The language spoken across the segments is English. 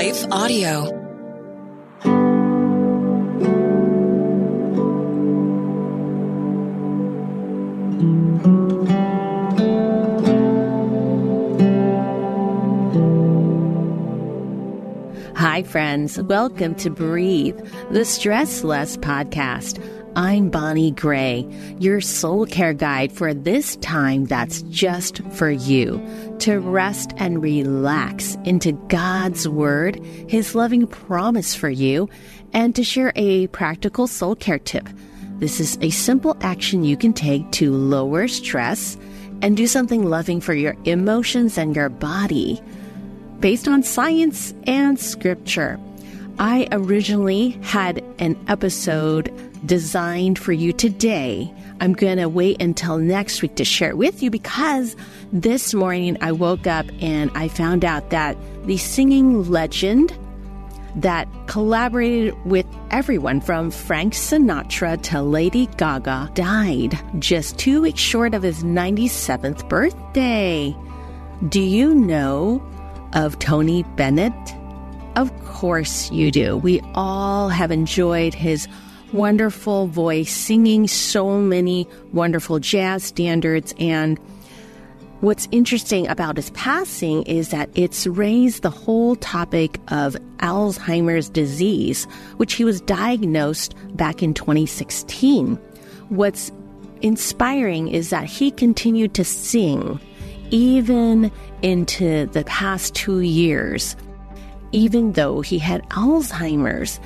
Life Audio. Hi, friends. Welcome to Breathe, the Stress Less podcast. I'm Bonnie Gray, your soul care guide for this time that's just for you to rest and relax into God's Word, His loving promise for you, and to share a practical soul care tip. This is a simple action you can take to lower stress and do something loving for your emotions and your body based on science and scripture. I originally had an episode designed for you today. I'm going to wait until next week to share it with you because this morning I woke up and I found out that the singing legend that collaborated with everyone from Frank Sinatra to Lady Gaga died just two weeks short of his 97th birthday. Do you know of Tony Bennett? Of course you do. We all have enjoyed his wonderful voice, singing so many wonderful jazz standards. And what's interesting about his passing is that it's raised the whole topic of Alzheimer's disease, which he was diagnosed back in 2016. What's inspiring is that he continued to sing even into the past two years, even though he had Alzheimer's.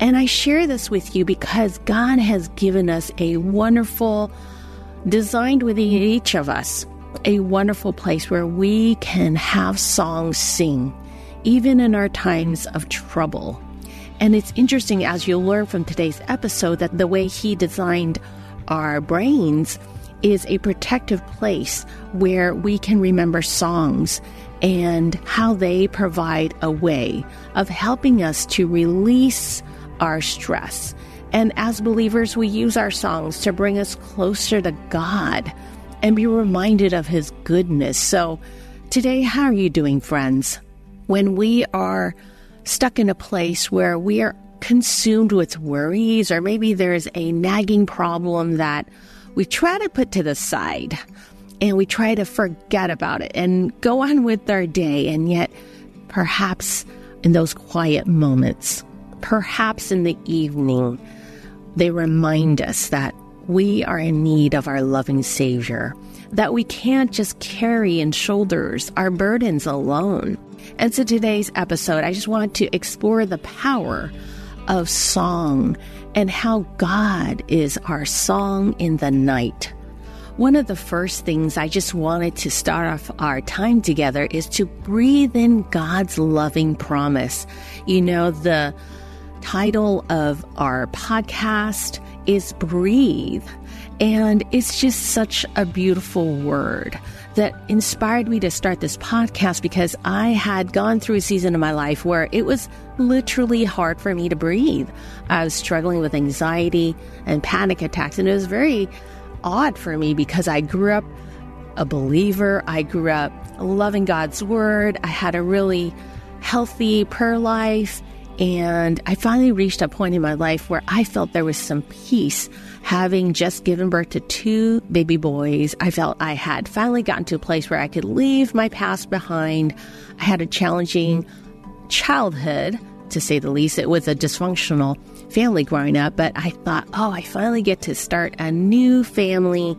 And I share this with you because God has given us a wonderful, designed within each of us, a wonderful place where we can have songs sing, even in our times of trouble. And it's interesting as you'll learn from today's episode that the way He designed our brains is a protective place where we can remember songs and how they provide a way of helping us to release our stress. And as believers, we use our songs to bring us closer to God and be reminded of His goodness. So, today, how are you doing, friends? When we are stuck in a place where we are consumed with worries, or maybe there's a nagging problem that we try to put to the side and we try to forget about it and go on with our day, and yet, perhaps in those quiet moments, perhaps in the evening, they remind us that we are in need of our loving Savior, that we can't just carry in shoulders our burdens alone. And so today's episode, I just want to explore the power of song and how God is our song in the night. One of the first things I just wanted to start off our time together is to breathe in God's loving promise. You know, the title of our podcast is Breathe. And it's just such a beautiful word that inspired me to start this podcast because I had gone through a season of my life where it was literally hard for me to breathe. I was struggling with anxiety and panic attacks, and it was very odd for me because I grew up a believer. I grew up loving God's word. I had a really healthy prayer life. And I finally reached a point in my life where I felt there was some peace having just given birth to two baby boys. I felt I had finally gotten to a place where I could leave my past behind. I had a challenging childhood, to say the least. It was a dysfunctional family growing up, but I thought, oh, I finally get to start a new family,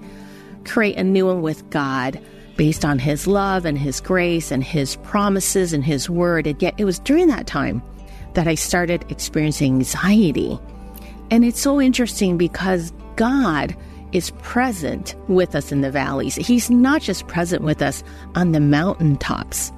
create a new one with God based on His love and His grace and His promises and His word. And yet it was during that time that I started experiencing anxiety. And it's so interesting because God is present with us in the valleys. He's not just present with us on the mountaintops.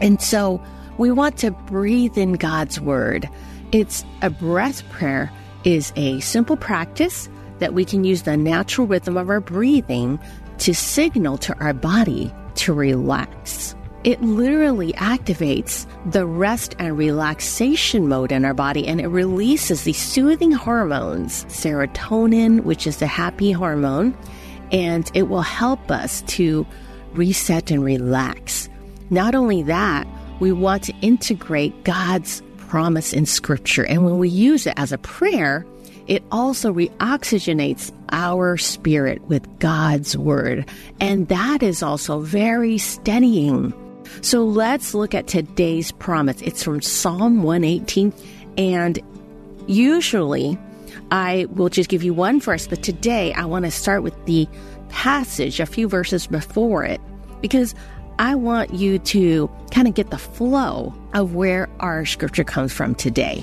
And so we want to breathe in God's word. It's a breath prayer is a simple practice that we can use the natural rhythm of our breathing to signal to our body to relax. It literally activates the rest and relaxation mode in our body and it releases the soothing hormones, serotonin, which is the happy hormone, and it will help us to reset and relax. Not only that, we want to integrate God's promise in Scripture. And when we use it as a prayer, it also reoxygenates our spirit with God's Word. And that is also very steadying. So let's look at today's promise. It's from Psalm 118. And usually I will just give you one verse, but today I want to start with the passage, a few verses before it, because I want you to kind of get the flow of where our scripture comes from today.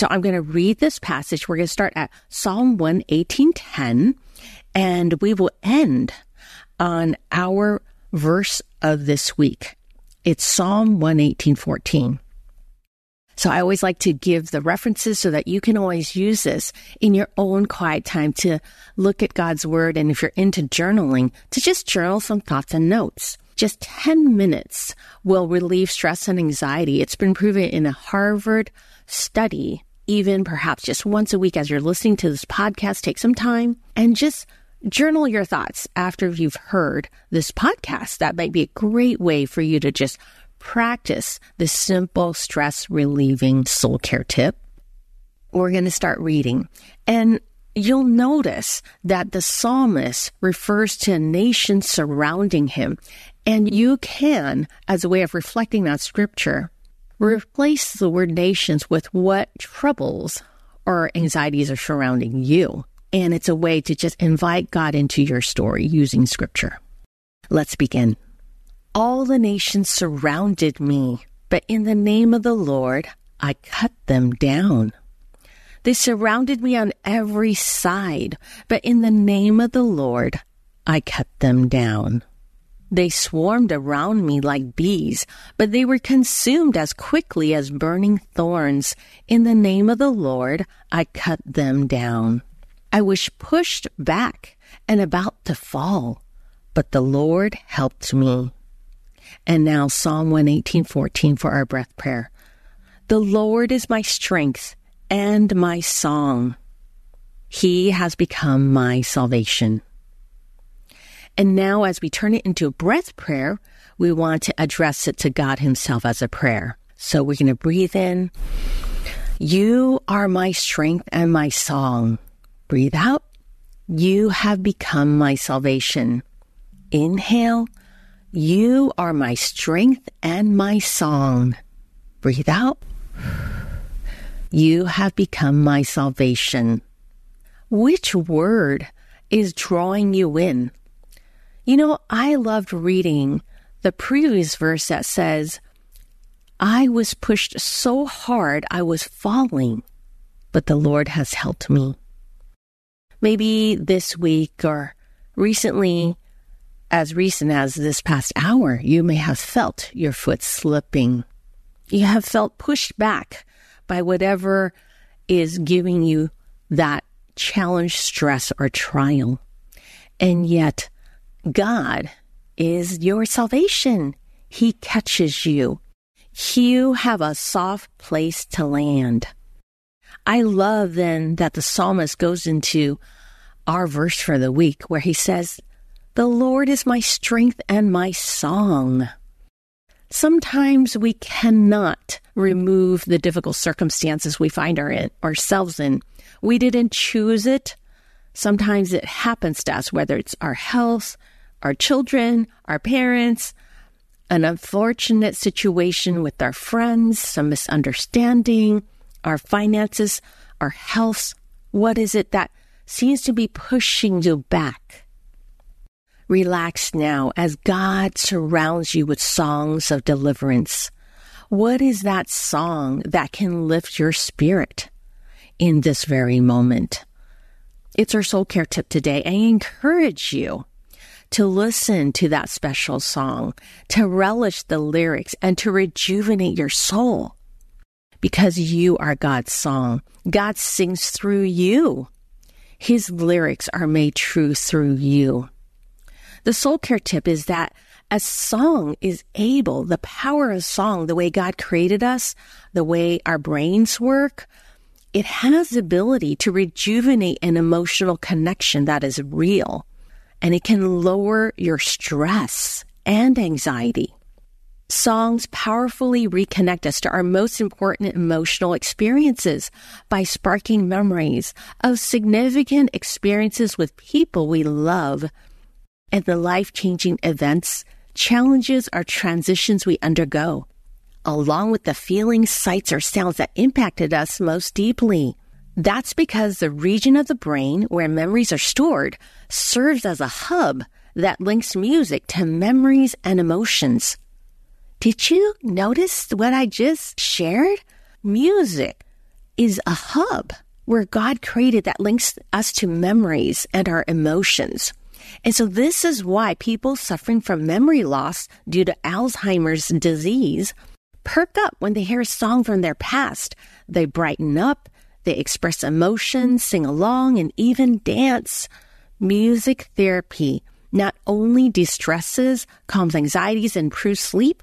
So I'm going to read this passage. We're going to start at Psalm 118:10 and we will end on our verse of this week. It's Psalm 118:14. So I always like to give the references so that you can always use this in your own quiet time to look at God's word and if you're into journaling, to just journal some thoughts and notes. Just 10 minutes will relieve stress and anxiety. It's been proven in a Harvard study even perhaps just once a week as you're listening to this podcast, take some time and just journal your thoughts after you've heard this podcast. That might be a great way for you to just practice this simple stress relieving soul care tip. We're going to start reading and you'll notice that the psalmist refers to a nation surrounding him. And you can, as a way of reflecting on scripture, Replace the word nations with what troubles or anxieties are surrounding you. And it's a way to just invite God into your story using scripture. Let's begin. All the nations surrounded me, but in the name of the Lord, I cut them down. They surrounded me on every side, but in the name of the Lord, I cut them down. They swarmed around me like bees, but they were consumed as quickly as burning thorns. In the name of the Lord, I cut them down. I was pushed back and about to fall, but the Lord helped me. And now Psalm 118:14 for our breath prayer. The Lord is my strength and my song. He has become my salvation. And now, as we turn it into a breath prayer, we want to address it to God Himself as a prayer. So we're going to breathe in. You are my strength and my song. Breathe out. You have become my salvation. Inhale. You are my strength and my song. Breathe out. You have become my salvation. Which word is drawing you in? You know, I loved reading the previous verse that says, I was pushed so hard I was falling, but the Lord has helped me. Maybe this week or recently, as recent as this past hour, you may have felt your foot slipping. You have felt pushed back by whatever is giving you that challenge, stress, or trial. And yet, God is your salvation. He catches you. You have a soft place to land. I love then that the psalmist goes into our verse for the week where he says, The Lord is my strength and my song. Sometimes we cannot remove the difficult circumstances we find our in, ourselves in. We didn't choose it. Sometimes it happens to us, whether it's our health, our children, our parents, an unfortunate situation with our friends, some misunderstanding, our finances, our health. What is it that seems to be pushing you back? Relax now as God surrounds you with songs of deliverance. What is that song that can lift your spirit in this very moment? It's our soul care tip today. I encourage you to listen to that special song, to relish the lyrics, and to rejuvenate your soul because you are God's song. God sings through you. His lyrics are made true through you. The soul care tip is that a song is able, the power of song, the way God created us, the way our brains work, it has the ability to rejuvenate an emotional connection that is real and it can lower your stress and anxiety. Songs powerfully reconnect us to our most important emotional experiences by sparking memories of significant experiences with people we love and the life changing events, challenges, or transitions we undergo, along with the feelings, sights, or sounds that impacted us most deeply. That's because the region of the brain where memories are stored serves as a hub that links music to memories and emotions. Did you notice what I just shared? Music is a hub where God created that links us to memories and our emotions. And so this is why people suffering from memory loss due to Alzheimer's disease perk up when they hear a song from their past. They brighten up, they express emotion, sing along, and even dance. Music therapy not only distresses, calms anxieties, and improves sleep,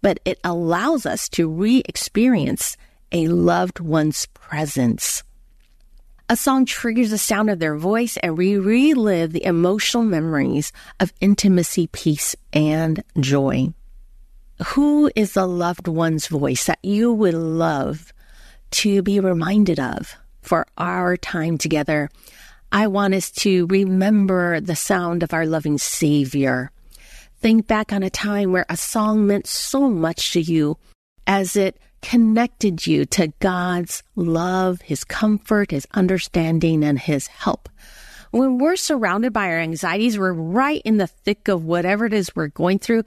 but it allows us to re experience a loved one's presence. A song triggers the sound of their voice and we relive the emotional memories of intimacy, peace, and joy. Who is the loved one's voice that you would love to be reminded of for our time together. I want us to remember the sound of our loving Savior. Think back on a time where a song meant so much to you as it connected you to God's love, His comfort, His understanding, and His help. When we're surrounded by our anxieties, we're right in the thick of whatever it is we're going through.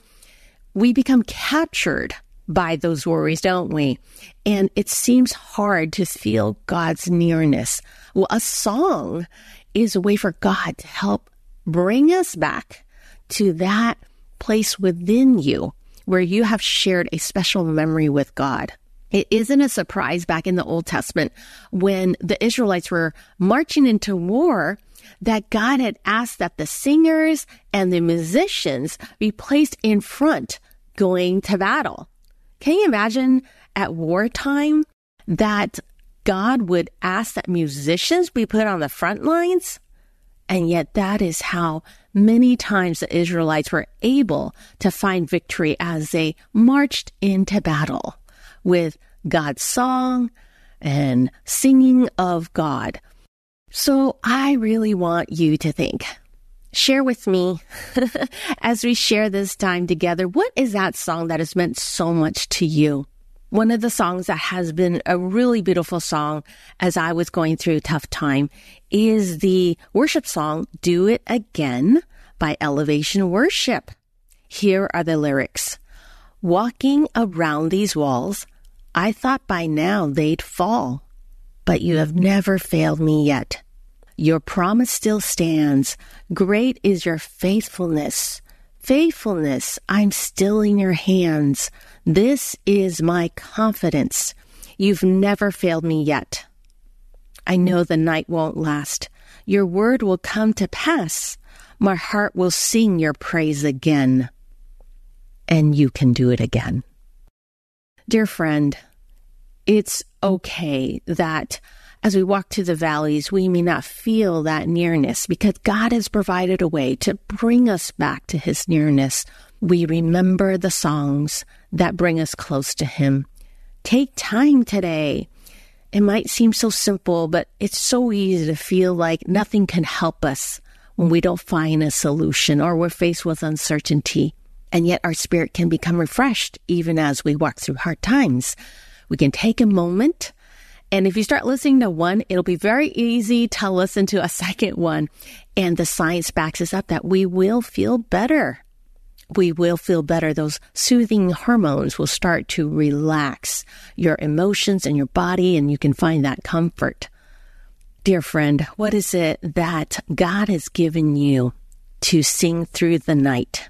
We become captured by those worries, don't we? And it seems hard to feel God's nearness. Well, a song is a way for God to help bring us back to that place within you where you have shared a special memory with God. It isn't a surprise back in the Old Testament when the Israelites were marching into war that God had asked that the singers and the musicians be placed in front going to battle. Can you imagine at wartime that God would ask that musicians be put on the front lines? And yet, that is how many times the Israelites were able to find victory as they marched into battle with God's song and singing of God. So, I really want you to think share with me as we share this time together. What is that song that has meant so much to you? One of the songs that has been a really beautiful song as I was going through a tough time is the worship song, Do It Again by Elevation Worship. Here are the lyrics. Walking around these walls, I thought by now they'd fall, but you have never failed me yet. Your promise still stands. Great is your faithfulness. Faithfulness, I'm still in your hands. This is my confidence. You've never failed me yet. I know the night won't last. Your word will come to pass. My heart will sing your praise again. And you can do it again. Dear friend, it's okay that as we walk through the valleys, we may not feel that nearness because God has provided a way to bring us back to his nearness. We remember the songs that bring us close to him. Take time today. It might seem so simple, but it's so easy to feel like nothing can help us when we don't find a solution or we're faced with uncertainty. And yet our spirit can become refreshed even as we walk through hard times. We can take a moment and if you start listening to one, it'll be very easy to listen to a second one. And the science backs us up that we will feel better. we will feel better. Those soothing hormones will start to relax your emotions and your body, and you can find that comfort. Dear friend, what is it that God has given you to sing through the night?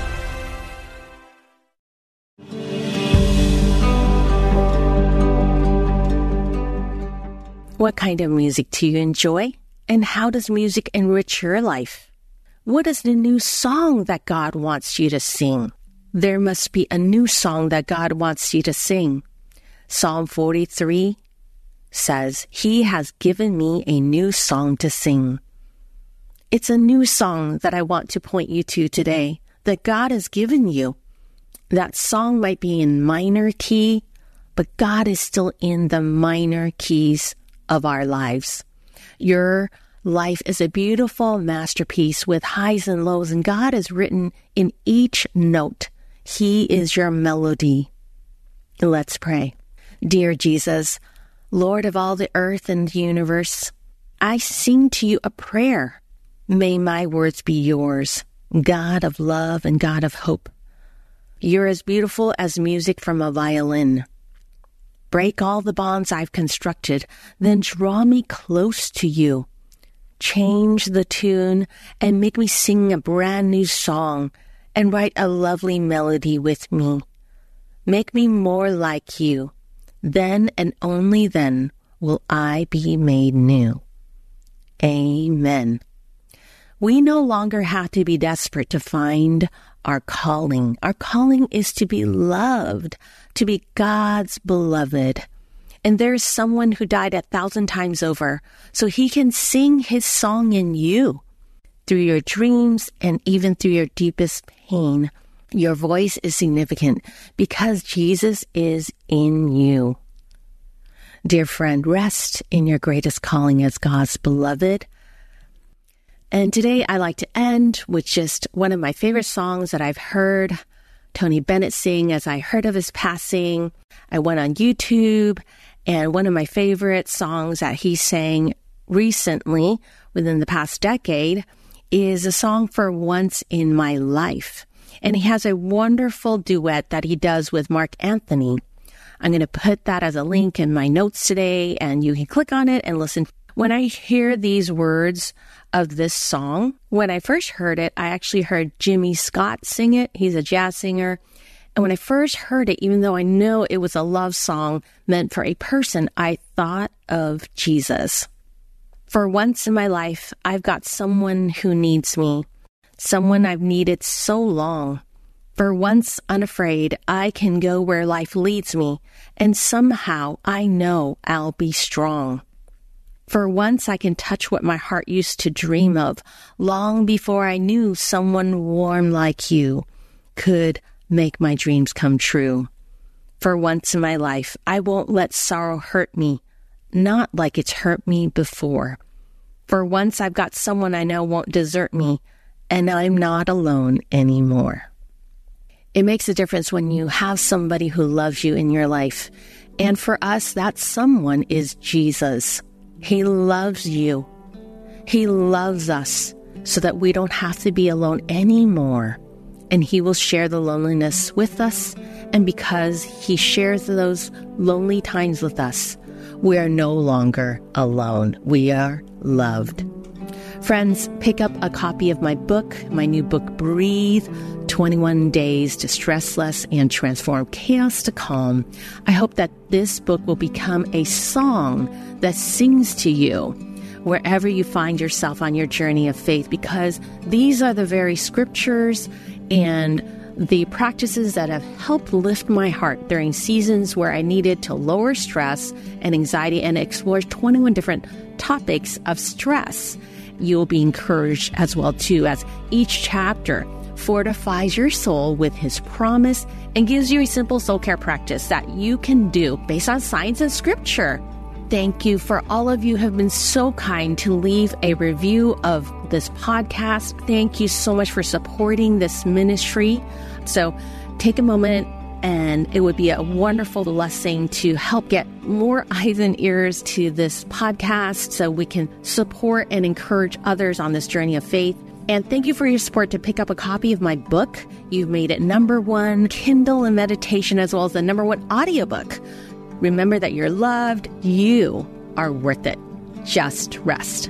What kind of music do you enjoy? And how does music enrich your life? What is the new song that God wants you to sing? There must be a new song that God wants you to sing. Psalm 43 says, He has given me a new song to sing. It's a new song that I want to point you to today that God has given you. That song might be in minor key, but God is still in the minor keys of our lives. Your life is a beautiful masterpiece with highs and lows, and God is written in each note. He is your melody. Let's pray. Dear Jesus, Lord of all the earth and the universe, I sing to you a prayer. May my words be yours, God of love and God of hope. You're as beautiful as music from a violin break all the bonds I've constructed, then draw me close to you. Change the tune and make me sing a brand new song and write a lovely melody with me. Make me more like you. Then and only then will I be made new. Amen. We no longer have to be desperate to find our calling. Our calling is to be loved, to be God's beloved. And there's someone who died a thousand times over, so he can sing his song in you through your dreams and even through your deepest pain. Your voice is significant because Jesus is in you. Dear friend, rest in your greatest calling as God's beloved. And today I like to end with just one of my favorite songs that I've heard Tony Bennett sing as I heard of his passing. I went on YouTube, and one of my favorite songs that he sang recently, within the past decade, is a song for Once in My Life. And he has a wonderful duet that he does with Marc Anthony. I'm going to put that as a link in my notes today, and you can click on it and listen. When I hear these words of this song. When I first heard it, I actually heard Jimmy Scott sing it. He's a jazz singer. And when I first heard it, even though I know it was a love song meant for a person, I thought of Jesus. For once in my life, I've got someone who needs me, someone I've needed so long. For once unafraid, I can go where life leads me, and somehow I know I'll be strong. For once I can touch what my heart used to dream of long before I knew someone warm like you could make my dreams come true. For once in my life, I won't let sorrow hurt me, not like it's hurt me before. For once I've got someone I know won't desert me, and I'm not alone anymore. It makes a difference when you have somebody who loves you in your life. And for us, that someone is Jesus. He loves you. He loves us so that we don't have to be alone anymore. And He will share the loneliness with us. And because He shares those lonely times with us, we are no longer alone. We are loved. Friends, pick up a copy of my book, my new book, Breathe 21 Days to Stress Less and Transform Chaos to Calm. I hope that this book will become a song that sings to you wherever you find yourself on your journey of faith, because these are the very scriptures and the practices that have helped lift my heart during seasons where I needed to lower stress and anxiety and explore 21 different topics of stress. You'll be encouraged as well too as each chapter fortifies your soul with his promise and gives you a simple soul care practice that you can do based on science and scripture. Thank you for all of you have been so kind to leave a review of this podcast. Thank you so much for supporting this ministry. So take a moment and it would be a wonderful blessing to help get more eyes and ears to this podcast so we can support and encourage others on this journey of faith. And thank you for your support to pick up a copy of my book. You've made it number one Kindle and meditation, as well as the number one audiobook. Remember that you're loved, you are worth it. Just rest.